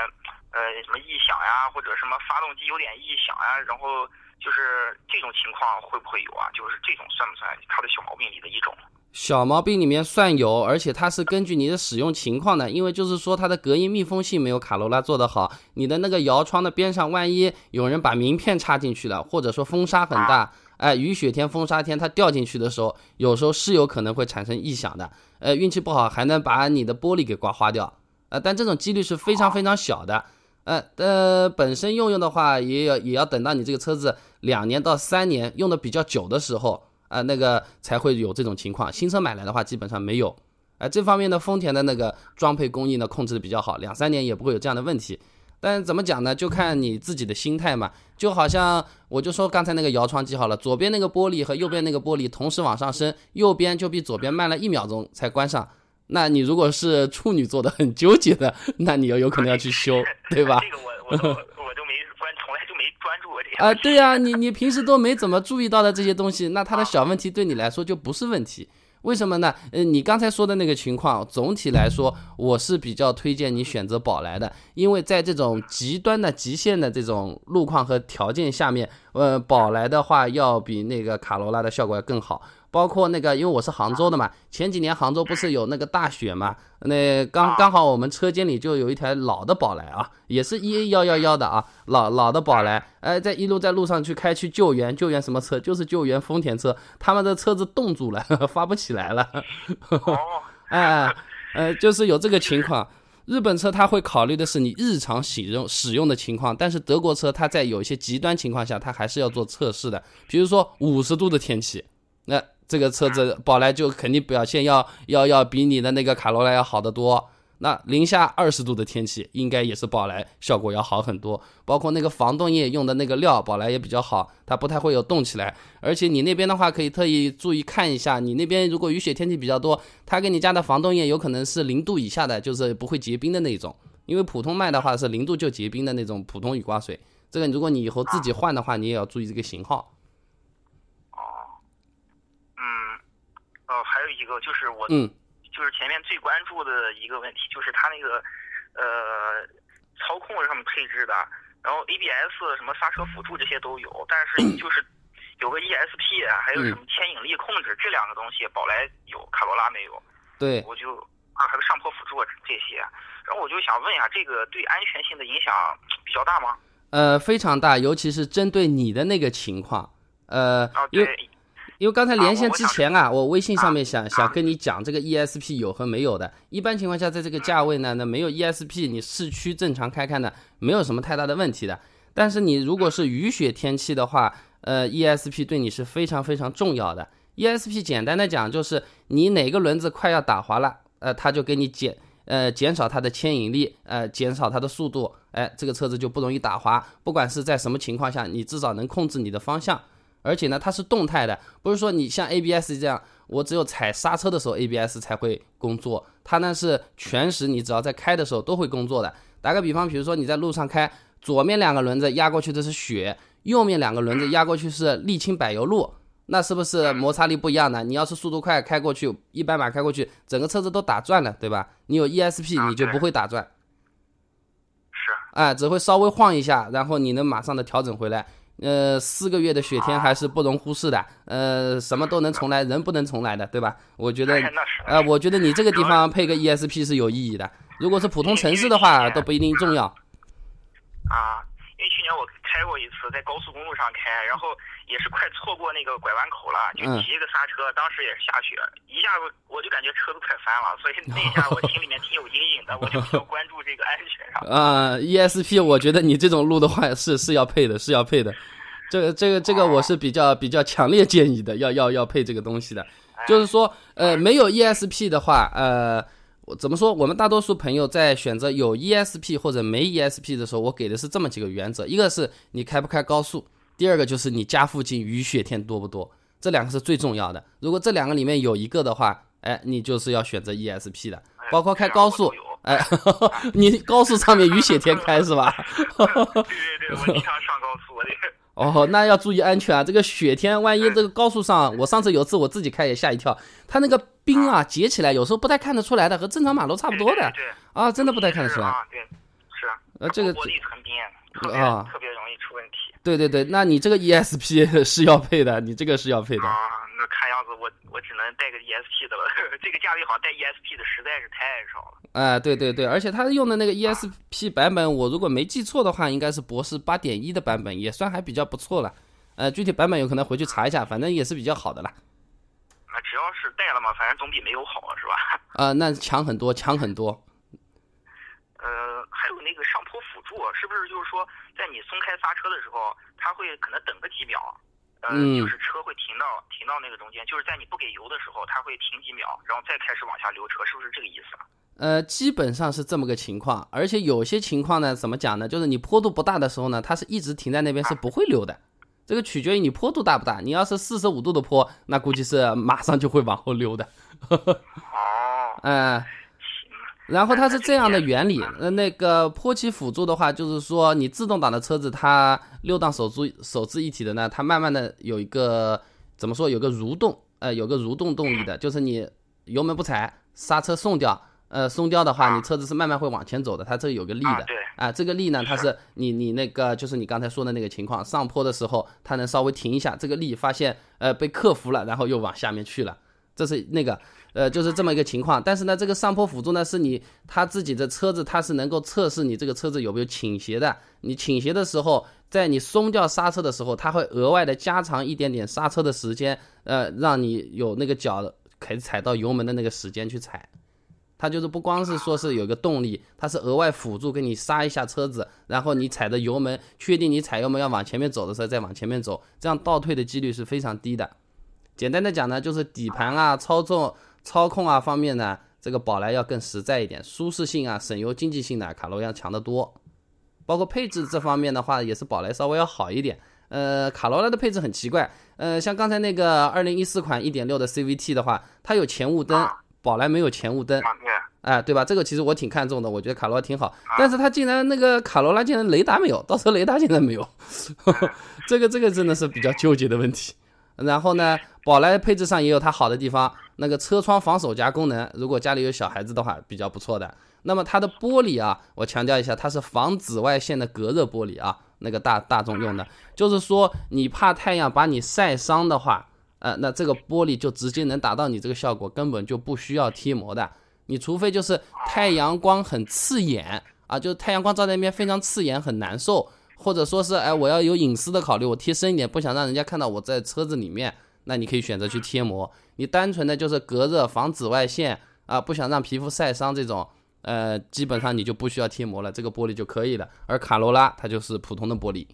呃，什么异响呀，或者什么发动机有点异响呀，然后就是这种情况会不会有啊？就是这种算不算它的小毛病里的一种？小毛病里面算有，而且它是根据你的使用情况的，因为就是说它的隔音密封性没有卡罗拉做得好。你的那个摇窗的边上，万一有人把名片插进去了，或者说风沙很大，哎，雨雪天、风沙天它掉进去的时候，有时候是有可能会产生异响的。呃，运气不好还能把你的玻璃给刮花掉。呃，但这种几率是非常非常小的。呃呃，本身用用的话，也要也要等到你这个车子两年到三年用的比较久的时候。啊，那个才会有这种情况。新车买来的话，基本上没有。哎，这方面的丰田的那个装配工艺呢，控制的比较好，两三年也不会有这样的问题。但怎么讲呢？就看你自己的心态嘛。就好像我就说刚才那个摇窗机好了，左边那个玻璃和右边那个玻璃同时往上升，右边就比左边慢了一秒钟才关上。那你如果是处女座的，很纠结的，那你要有可能要去修，对吧？这个我我 我都没关，从来就没关注过这些。啊，对呀，你你平时都没怎么注意到的这些东西，那它的小问题对你来说就不是问题，为什么呢？呃，你刚才说的那个情况，总体来说，我是比较推荐你选择宝来的，因为在这种极端的极限的这种路况和条件下面，呃，宝来的话要比那个卡罗拉的效果要更好。包括那个，因为我是杭州的嘛，前几年杭州不是有那个大雪嘛，那刚刚好我们车间里就有一台老的宝来啊，也是 E A 幺幺幺的啊，老老的宝来，哎，在一路在路上去开去救援，救援什么车？就是救援丰田车，他们的车子冻住了，发不起来了。哎，呃，就是有这个情况。日本车它会考虑的是你日常使用使用的情况，但是德国车它在有一些极端情况下，它还是要做测试的，比如说五十度的天气，那。这个车子宝来就肯定表现要要要比你的那个卡罗拉要好得多。那零下二十度的天气，应该也是宝来效果要好很多。包括那个防冻液用的那个料，宝来也比较好，它不太会有冻起来。而且你那边的话，可以特意注意看一下，你那边如果雨雪天气比较多，他给你加的防冻液有可能是零度以下的，就是不会结冰的那种。因为普通卖的话是零度就结冰的那种普通雨刮水。这个如果你以后自己换的话，你也要注意这个型号。还有一个就是我，就是前面最关注的一个问题，就是它那个呃操控上面配置的，然后 ABS 什么刹车辅助这些都有，但是就是有个 ESP，还有什么牵引力控制这两个东西，宝来有，卡罗拉没有。对，我就啊，还有上坡辅助这些。然后我就想问一下，这个对安全性的影响比较大吗？呃，非常大，尤其是针对你的那个情况。呃，因为因为刚才连线之前啊，我微信上面想想跟你讲这个 ESP 有和没有的。一般情况下，在这个价位呢，那没有 ESP，你市区正常开开呢，没有什么太大的问题的。但是你如果是雨雪天气的话，呃，ESP 对你是非常非常重要的。ESP 简单的讲就是你哪个轮子快要打滑了，呃，它就给你减，呃，减少它的牵引力，呃，减少它的速度，哎，这个车子就不容易打滑。不管是在什么情况下，你至少能控制你的方向。而且呢，它是动态的，不是说你像 ABS 这样，我只有踩刹车的时候 ABS 才会工作。它呢是全时，你只要在开的时候都会工作的。打个比方，比如说你在路上开，左面两个轮子压过去的是雪，右面两个轮子压过去是沥青柏油路，那是不是摩擦力不一样呢？你要是速度快开过去，一百码开过去，整个车子都打转了，对吧？你有 ESP 你就不会打转，是，哎，只会稍微晃一下，然后你能马上的调整回来。呃，四个月的雪天还是不容忽视的。呃，什么都能重来，人不能重来的，对吧？我觉得，呃，我觉得你这个地方配个 ESP 是有意义的。如果是普通城市的话，都不一定重要。啊，因为去年我开过一次，在高速公路上开，然后。也是快错过那个拐弯口了，就急一个刹车，当时也是下雪，一下子我就感觉车都快翻了，所以那一下我心里面挺有阴影的，我就比较关注这个安全上。啊，ESP，我觉得你这种路的话是是要配的，是要配的，这个这个这个我是比较比较强烈建议的，要要要配这个东西的。就是说，呃，没有 ESP 的话，呃，怎么说？我们大多数朋友在选择有 ESP 或者没 ESP 的时候，我给的是这么几个原则：一个是你开不开高速。第二个就是你家附近雨雪天多不多，这两个是最重要的。如果这两个里面有一个的话，哎，你就是要选择 ESP 的，包括开高速，哎，你高速上面雨雪天开是吧？对对对，我经常上高速，我得。哦，那要注意安全啊！这个雪天，万一这个高速上，我上次有次我自己开也吓一跳，它那个冰啊结起来，有时候不太看得出来的，和正常马路差不多的。对。啊，真的不太看得出来。啊，对，是啊。呃，这个。玻璃层冰，啊特别容易出问题。对对对，那你这个 ESP 是要配的，你这个是要配的啊。那看样子我我只能带个 ESP 的了，这个价位好像带 ESP 的实在是太少了。哎，对对对，而且他用的那个 ESP 版本，我如果没记错的话，应该是博士八点一的版本，也算还比较不错了。呃，具体版本有可能回去查一下，反正也是比较好的了。那只要是带了嘛，反正总比没有好，是吧？啊，那强很多，强很多。呃，还有那个上坡辅助，是不是就是说，在你松开刹车的时候，它会可能等个几秒，呃，就是车会停到停到那个中间，就是在你不给油的时候，它会停几秒，然后再开始往下溜车，是不是这个意思？呃，基本上是这么个情况，而且有些情况呢，怎么讲呢？就是你坡度不大的时候呢，它是一直停在那边，是不会溜的。这个取决于你坡度大不大。你要是四十五度的坡，那估计是马上就会往后溜的。哦，嗯。然后它是这样的原理，呃，那个坡起辅助的话，就是说你自动挡的车子，它六档手自手自一体的呢，它慢慢的有一个怎么说，有个蠕动，呃，有个蠕动动力的，就是你油门不踩，刹车松掉，呃，松掉的话，你车子是慢慢会往前走的，它这有个力的，对，啊，这个力呢，它是你你那个就是你刚才说的那个情况，上坡的时候它能稍微停一下，这个力发现呃被克服了，然后又往下面去了，这是那个。呃，就是这么一个情况，但是呢，这个上坡辅助呢，是你他自己的车子，它是能够测试你这个车子有没有倾斜的。你倾斜的时候，在你松掉刹车的时候，它会额外的加长一点点刹车的时间，呃，让你有那个脚可以踩到油门的那个时间去踩。它就是不光是说是有个动力，它是额外辅助给你刹一下车子，然后你踩着油门，确定你踩油门要往前面走的时候再往前面走，这样倒退的几率是非常低的。简单的讲呢，就是底盘啊，操纵。操控啊方面呢，这个宝来要更实在一点，舒适性啊、省油经济性呢，卡罗要强得多。包括配置这方面的话，也是宝来稍微要好一点。呃，卡罗拉的配置很奇怪，呃，像刚才那个二零一四款一点六的 CVT 的话，它有前雾灯，宝来没有前雾灯，哎，对吧？这个其实我挺看重的，我觉得卡罗拉挺好，但是它竟然那个卡罗拉竟然雷达没有，倒车雷达竟然没有，这个这个真的是比较纠结的问题。然后呢，宝来配置上也有它好的地方，那个车窗防手夹功能，如果家里有小孩子的话，比较不错的。那么它的玻璃啊，我强调一下，它是防紫外线的隔热玻璃啊，那个大大众用的，就是说你怕太阳把你晒伤的话，呃，那这个玻璃就直接能达到你这个效果，根本就不需要贴膜的。你除非就是太阳光很刺眼啊，就太阳光照在那边非常刺眼，很难受，或者说是哎我要有隐私的考虑，我贴深一点，不想让人家看到我在车子里面，那你可以选择去贴膜。你单纯的就是隔热防紫外线啊，不想让皮肤晒伤这种，呃，基本上你就不需要贴膜了，这个玻璃就可以了。而卡罗拉它就是普通的玻璃。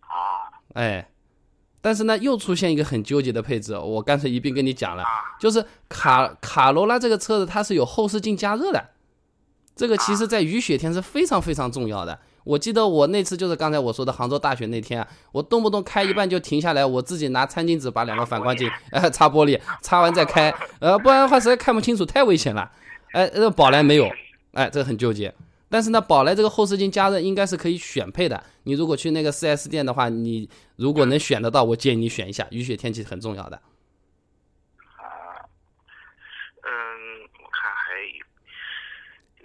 啊，哎，但是呢，又出现一个很纠结的配置，我干脆一并跟你讲了，就是卡卡罗拉这个车子它是有后视镜加热的，这个其实在雨雪天是非常非常重要的。我记得我那次就是刚才我说的杭州大雪那天啊，我动不动开一半就停下来，我自己拿餐巾纸把两个反光镜呃擦玻璃，擦完再开，呃，不然的话实在看不清楚，太危险了。哎，这个宝来没有，哎，这个很纠结。但是呢，宝来这个后视镜加热应该是可以选配的。你如果去那个 4S 店的话，你如果能选得到，我建议你选一下。雨雪天气很重要的。啊，嗯，我看还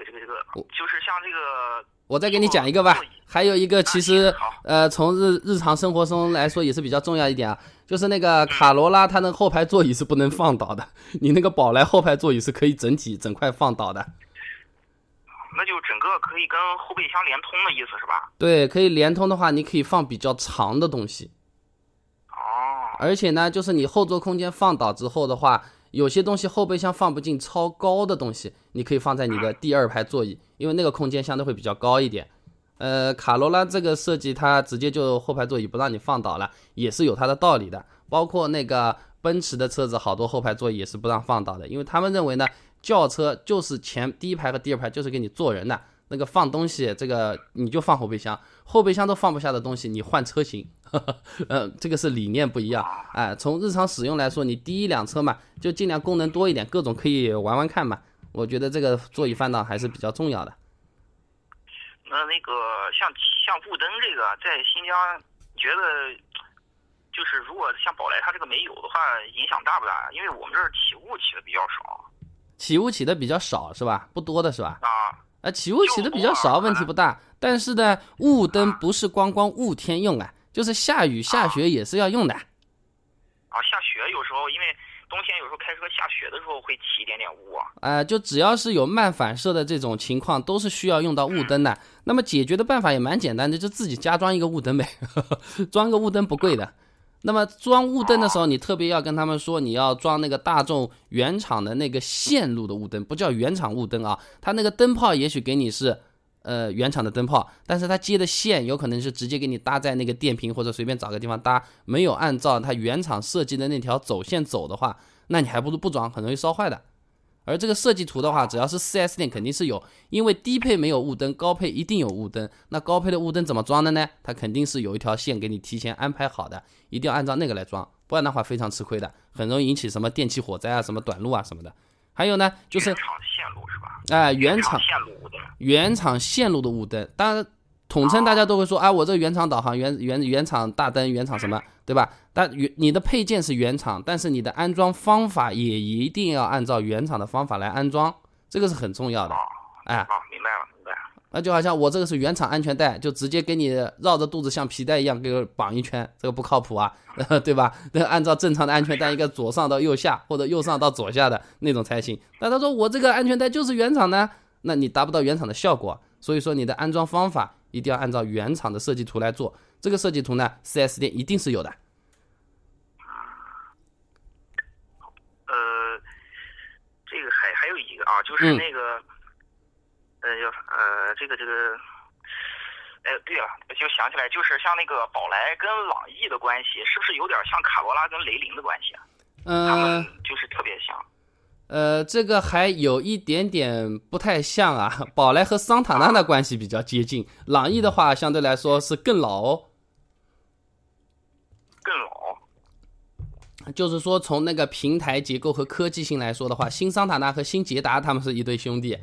有这个就是像这个，我再给你讲一个吧。还有一个，其实呃，从日日常生活中来说也是比较重要一点啊，就是那个卡罗拉它那个后排座椅是不能放倒的，你那个宝来后排座椅是可以整体整块放倒的。那就整个可以跟后备箱连通的意思是吧？对，可以连通的话，你可以放比较长的东西。哦，而且呢，就是你后座空间放倒之后的话，有些东西后备箱放不进超高的东西，你可以放在你的第二排座椅，因为那个空间相对会比较高一点。呃，卡罗拉这个设计它直接就后排座椅不让你放倒了，也是有它的道理的。包括那个奔驰的车子，好多后排座椅也是不让放倒的，因为他们认为呢，轿车就是前第一排和第二排就是给你坐人的，那个放东西这个你就放后备箱，后备箱都放不下的东西，你换车型。呃，这个是理念不一样。哎，从日常使用来说，你第一辆车嘛，就尽量功能多一点，各种可以玩玩看嘛。我觉得这个座椅翻倒还是比较重要的。那那个像像雾灯这个，在新疆觉得，就是如果像宝来它这个没有的话，影响大不大？因为我们这儿起雾起的比较少起雾起的比较少是吧？不多的是吧？啊。啊，起雾起的比较少，问题不大。但是呢，雾灯不是光光雾天用啊，就是下雨下雪也是要用的。啊，下雪有时候因为冬天有时候开车下雪的时候会起一点点雾啊。呃，就只要是有慢反射的这种情况，都是需要用到雾灯的。那么解决的办法也蛮简单的，就自己加装一个雾灯呗，装个雾灯不贵的。那么装雾灯的时候，你特别要跟他们说，你要装那个大众原厂的那个线路的雾灯，不叫原厂雾灯啊。它那个灯泡也许给你是，呃，原厂的灯泡，但是它接的线有可能是直接给你搭在那个电瓶或者随便找个地方搭，没有按照它原厂设计的那条走线走的话，那你还不如不装，很容易烧坏的。而这个设计图的话，只要是 4S 店肯定是有，因为低配没有雾灯，高配一定有雾灯。那高配的雾灯怎么装的呢？它肯定是有一条线给你提前安排好的，一定要按照那个来装，不然的话非常吃亏的，很容易引起什么电气火灾啊、什么短路啊什么的。还有呢，就是原厂线路是吧？哎、原厂线路雾灯。原厂线路的雾灯，当然统称大家都会说，啊，我这个原厂导航、原原原厂大灯、原厂什么，对吧？但原你的配件是原厂，但是你的安装方法也一定要按照原厂的方法来安装，这个是很重要的。哎，啊，明白了，明白了。那就好像我这个是原厂安全带，就直接给你绕着肚子像皮带一样给我绑一圈，这个不靠谱啊，对吧？那按照正常的安全带，应该左上到右下或者右上到左下的那种才行。那他说我这个安全带就是原厂的，那你达不到原厂的效果。所以说你的安装方法一定要按照原厂的设计图来做。这个设计图呢，4S 店一定是有的。呃，这个还还有一个啊，就是嗯那个，呃，要呃，这个这个，哎，对了，就想起来，就是像那个宝来跟朗逸的关系，是不是有点像卡罗拉跟雷凌的关系啊？他嗯、们就是特别像。呃，这个还有一点点不太像啊。宝来和桑塔纳的关系比较接近，朗逸的话相对来说是更老哦。更老就是说，从那个平台结构和科技性来说的话，新桑塔纳和新捷达他们是一对兄弟。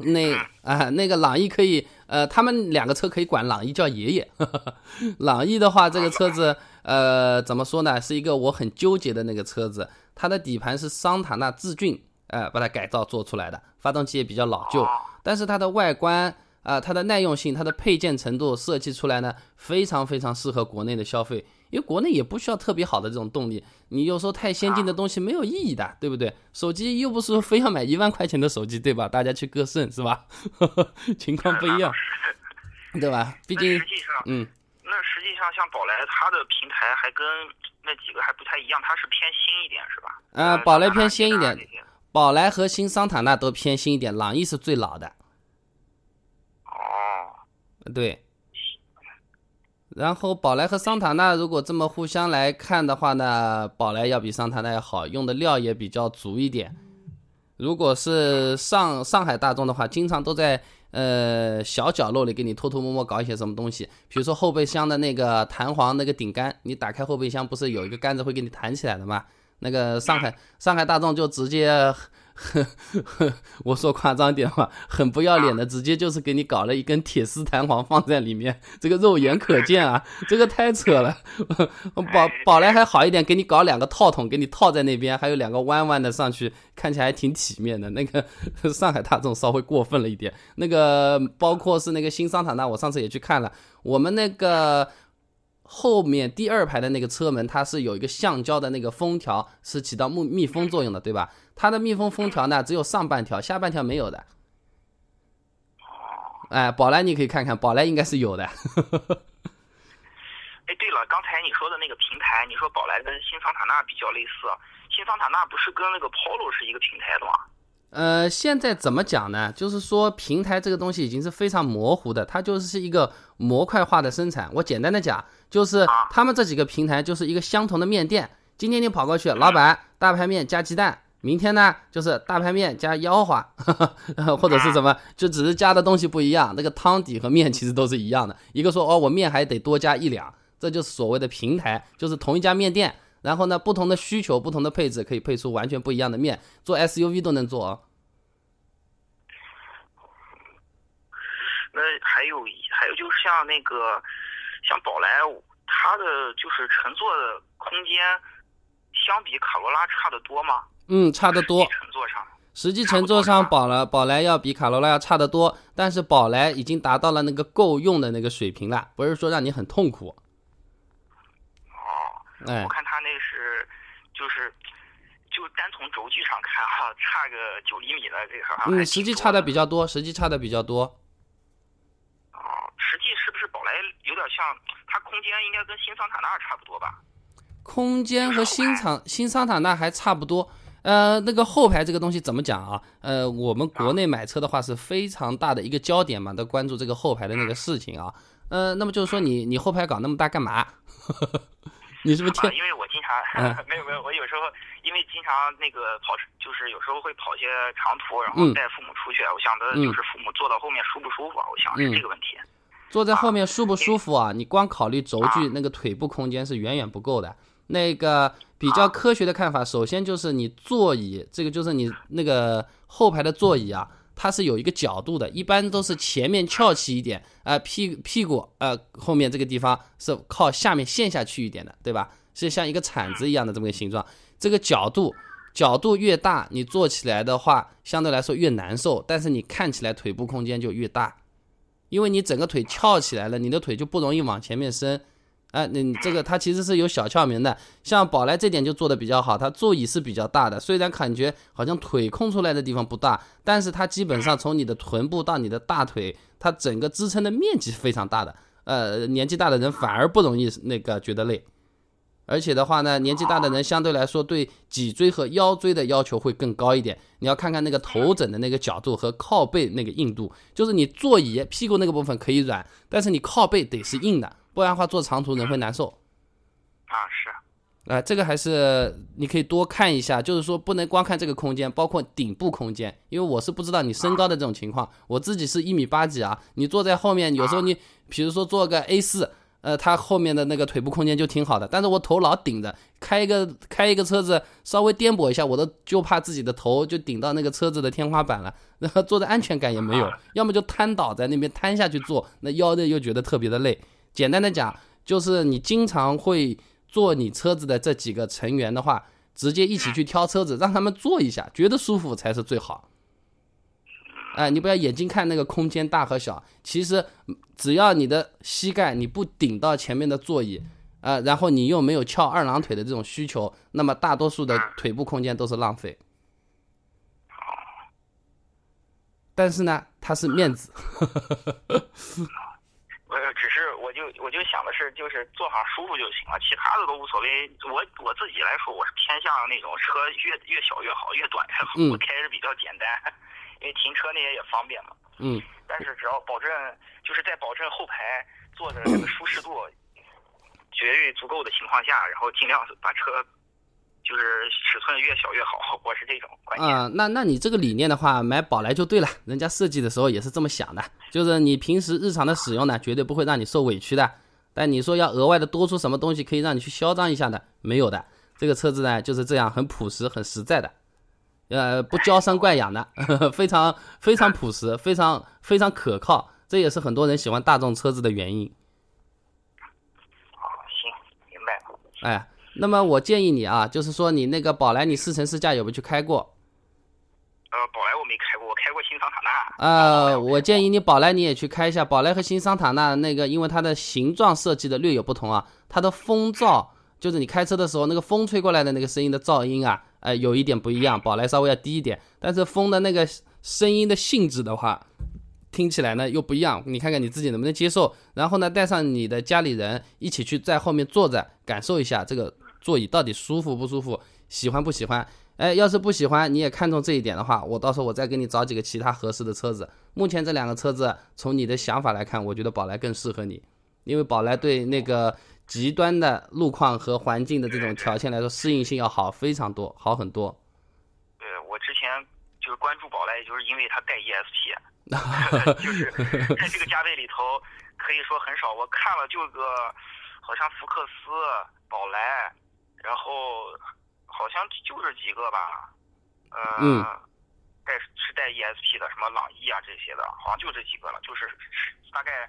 那啊、那个朗逸可以，呃，他们两个车可以管朗逸叫爷爷。朗逸的话，这个车子，呃，怎么说呢，是一个我很纠结的那个车子。它的底盘是桑塔纳致俊，呃，把它改造做出来的，发动机也比较老旧，但是它的外观啊、它的耐用性、它的配件程度设计出来呢，非常非常适合国内的消费。因为国内也不需要特别好的这种动力，你有时候太先进的东西没有意义的，对不对？手机又不是说非要买一万块钱的手机，对吧？大家去割肾是吧？情况不一样，对吧？毕竟，实际上，嗯，那实际上像宝来它的平台还跟那几个还不太一样，它是偏新一点是吧？嗯，宝来偏新一点，宝来和新桑塔纳都偏新一点，朗逸是最老的。哦，对。然后宝来和桑塔纳如果这么互相来看的话呢，宝来要比桑塔纳要好，用的料也比较足一点。如果是上上海大众的话，经常都在呃小角落里给你偷偷摸摸搞一些什么东西，比如说后备箱的那个弹簧那个顶杆，你打开后备箱不是有一个杆子会给你弹起来的吗？那个上海上海大众就直接。我说夸张点话，很不要脸的，直接就是给你搞了一根铁丝弹簧放在里面，这个肉眼可见啊，这个太扯了。宝宝来还好一点，给你搞两个套筒，给你套在那边，还有两个弯弯的上去，看起来还挺体面的。那个上海大众稍微过分了一点，那个包括是那个新桑塔纳，我上次也去看了，我们那个。后面第二排的那个车门，它是有一个橡胶的那个封条，是起到密密封作用的，对吧？它的密封封条呢，只有上半条，下半条没有的。哎，宝来你可以看看，宝来应该是有的。哎，对了，刚才你说的那个平台，你说宝来跟新桑塔纳比较类似，新桑塔纳不是跟那个 Polo 是一个平台的吗？呃，现在怎么讲呢？就是说平台这个东西已经是非常模糊的，它就是一个模块化的生产。我简单的讲，就是他们这几个平台就是一个相同的面店。今天你跑过去，老板大排面加鸡蛋，明天呢就是大排面加腰花，或者是什么，就只是加的东西不一样，那个汤底和面其实都是一样的。一个说哦，我面还得多加一两，这就是所谓的平台，就是同一家面店。然后呢，不同的需求、不同的配置，可以配出完全不一样的面。做 SUV 都能做哦。那还有还有就是像那个像宝来，它的就是乘坐的空间相比卡罗拉差得多吗？嗯，差得多。乘坐上，实际乘坐上，宝来宝来要比卡罗拉要差得多。但是宝来已经达到了那个够用的那个水平了，不是说让你很痛苦。哦我看他那是，就是，就单从轴距上看哈，差个九厘米的这个。嗯，实际差的比较多，实际差的比较多。哦，实际是不是宝来有点像？它空间应该跟新桑塔纳差不多吧？空间和新桑新桑塔纳还差不多。呃，那个后排这个东西怎么讲啊？呃，我们国内买车的话是非常大的一个焦点嘛，都关注这个后排的那个事情啊。呃，那么就是说你你后排搞那么大干嘛？你是不是听？因为我经常 没有没有，我有时候因为经常那个跑，就是有时候会跑些长途，然后带父母出去。我想的就是父母坐到后面舒不舒服啊？我想是这个问题。坐在后面舒不舒服啊？你光考虑轴距，那个腿部空间是远远不够的。那个比较科学的看法，首先就是你座椅，这个就是你那个后排的座椅啊。它是有一个角度的，一般都是前面翘起一点，呃，屁屁股呃后面这个地方是靠下面陷下去一点的，对吧？是像一个铲子一样的这么个形状。这个角度角度越大，你坐起来的话相对来说越难受，但是你看起来腿部空间就越大，因为你整个腿翘起来了，你的腿就不容易往前面伸。哎，你这个它其实是有小窍门的，像宝来这点就做的比较好，它座椅是比较大的，虽然感觉好像腿空出来的地方不大，但是它基本上从你的臀部到你的大腿，它整个支撑的面积非常大的。呃，年纪大的人反而不容易那个觉得累，而且的话呢，年纪大的人相对来说对脊椎和腰椎的要求会更高一点。你要看看那个头枕的那个角度和靠背那个硬度，就是你座椅屁股那个部分可以软，但是你靠背得是硬的。不然的话，坐长途人会难受。啊，是。啊，这个还是你可以多看一下，就是说不能光看这个空间，包括顶部空间。因为我是不知道你身高的这种情况，我自己是一米八几啊。你坐在后面，有时候你，比如说坐个 A 四，呃，它后面的那个腿部空间就挺好的。但是我头老顶着，开一个开一个车子，稍微颠簸一下，我都就怕自己的头就顶到那个车子的天花板了，然后坐的安全感也没有。要么就瘫倒在那边瘫下去坐，那腰的又觉得特别的累。简单的讲，就是你经常会坐你车子的这几个成员的话，直接一起去挑车子，让他们坐一下，觉得舒服才是最好。哎，你不要眼睛看那个空间大和小，其实只要你的膝盖你不顶到前面的座椅，呃，然后你又没有翘二郎腿的这种需求，那么大多数的腿部空间都是浪费。但是呢，它是面子。呃，只是就我就想的是，就是坐上舒服就行了，其他的都无所谓。我我自己来说，我是偏向那种车越越小越好，越短越好。我开着比较简单，因为停车那些也方便嘛。嗯。但是只要保证，就是在保证后排坐着这个舒适度绝对足够的情况下，然后尽量把车。就是尺寸越小越好，我是这种观念。啊，那那你这个理念的话，买宝来就对了。人家设计的时候也是这么想的，就是你平时日常的使用呢，绝对不会让你受委屈的。但你说要额外的多出什么东西可以让你去嚣张一下的，没有的。这个车子呢就是这样，很朴实、很实在的，呃，不娇生惯养的，非常非常朴实，非常非常可靠。这也是很多人喜欢大众车子的原因。好，行，明白了。哎。那么我建议你啊，就是说你那个宝来，你试乘试驾有没有去开过？呃，宝来我没开过，我开过新桑塔纳。呃，我建议你宝来你也去开一下。宝来和新桑塔纳那个，因为它的形状设计的略有不同啊，它的风噪就是你开车的时候那个风吹过来的那个声音的噪音啊，呃，有一点不一样。宝来稍微要低一点，但是风的那个声音的性质的话，听起来呢又不一样。你看看你自己能不能接受，然后呢带上你的家里人一起去在后面坐着感受一下这个。座椅到底舒服不舒服？喜欢不喜欢？哎，要是不喜欢，你也看中这一点的话，我到时候我再给你找几个其他合适的车子。目前这两个车子，从你的想法来看，我觉得宝来更适合你，因为宝来对那个极端的路况和环境的这种条件来说，适应性要好非常多，好很多。对我之前就是关注宝来，也就是因为它带 ESP，就 是在这个价位里头，可以说很少。我看了就个，好像福克斯、宝来。然后好像就这几个吧，呃，带是带 ESP 的，什么朗逸啊这些的，好像就这几个了，就是大概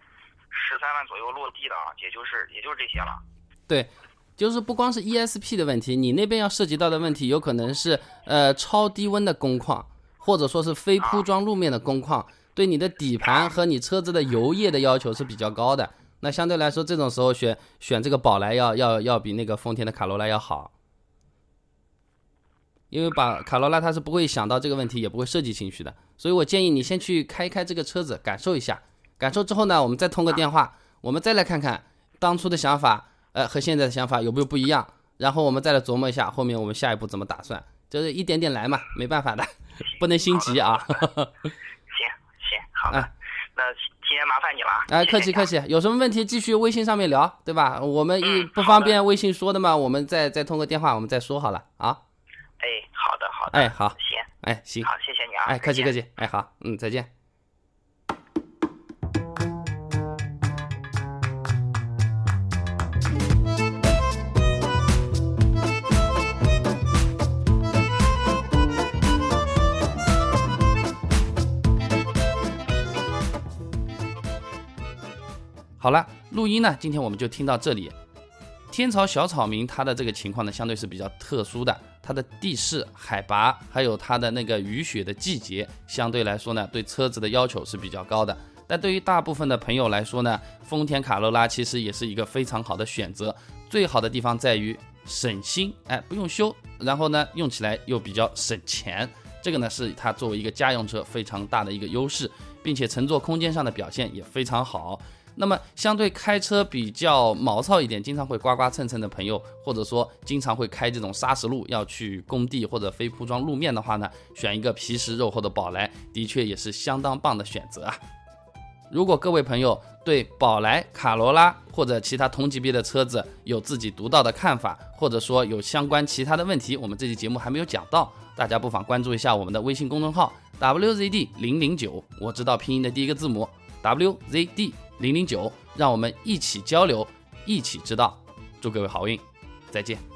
十三万左右落地的啊，也就是也就是这些了。对，就是不光是 ESP 的问题，你那边要涉及到的问题，有可能是呃超低温的工况，或者说是非铺装路面的工况，对你的底盘和你车子的油液的要求是比较高的。那相对来说，这种时候选选这个宝来要要要比那个丰田的卡罗拉要好，因为把卡罗拉它是不会想到这个问题，也不会设计情绪的。所以我建议你先去开一开这个车子，感受一下。感受之后呢，我们再通个电话，我们再来看看当初的想法，呃，和现在的想法有没有不一样。然后我们再来琢磨一下后面我们下一步怎么打算，就是一点点来嘛，没办法的，不能心急啊。好的。那今天麻烦你了，哎，客气客气，有什么问题继续微信上面聊，对吧？我们一不方便微信说的嘛，我们再再通过电话，我们再说好了啊。哎，好的好的，哎好，行，哎行，好，谢谢你啊，哎，客气客气，哎好，嗯，再见。好了，录音呢，今天我们就听到这里。天朝小草民，它的这个情况呢，相对是比较特殊的，它的地势、海拔，还有它的那个雨雪的季节，相对来说呢，对车子的要求是比较高的。但对于大部分的朋友来说呢，丰田卡罗拉其实也是一个非常好的选择。最好的地方在于省心，哎，不用修，然后呢，用起来又比较省钱，这个呢是它作为一个家用车非常大的一个优势，并且乘坐空间上的表现也非常好。那么，相对开车比较毛糙一点，经常会刮刮蹭蹭的朋友，或者说经常会开这种砂石路要去工地或者非铺装路面的话呢，选一个皮实肉厚的宝来，的确也是相当棒的选择啊。如果各位朋友对宝来、卡罗拉或者其他同级别的车子有自己独到的看法，或者说有相关其他的问题，我们这期节目还没有讲到，大家不妨关注一下我们的微信公众号 wzd 零零九，我知道拼音的第一个字母 wzd。零零九，让我们一起交流，一起知道。祝各位好运，再见。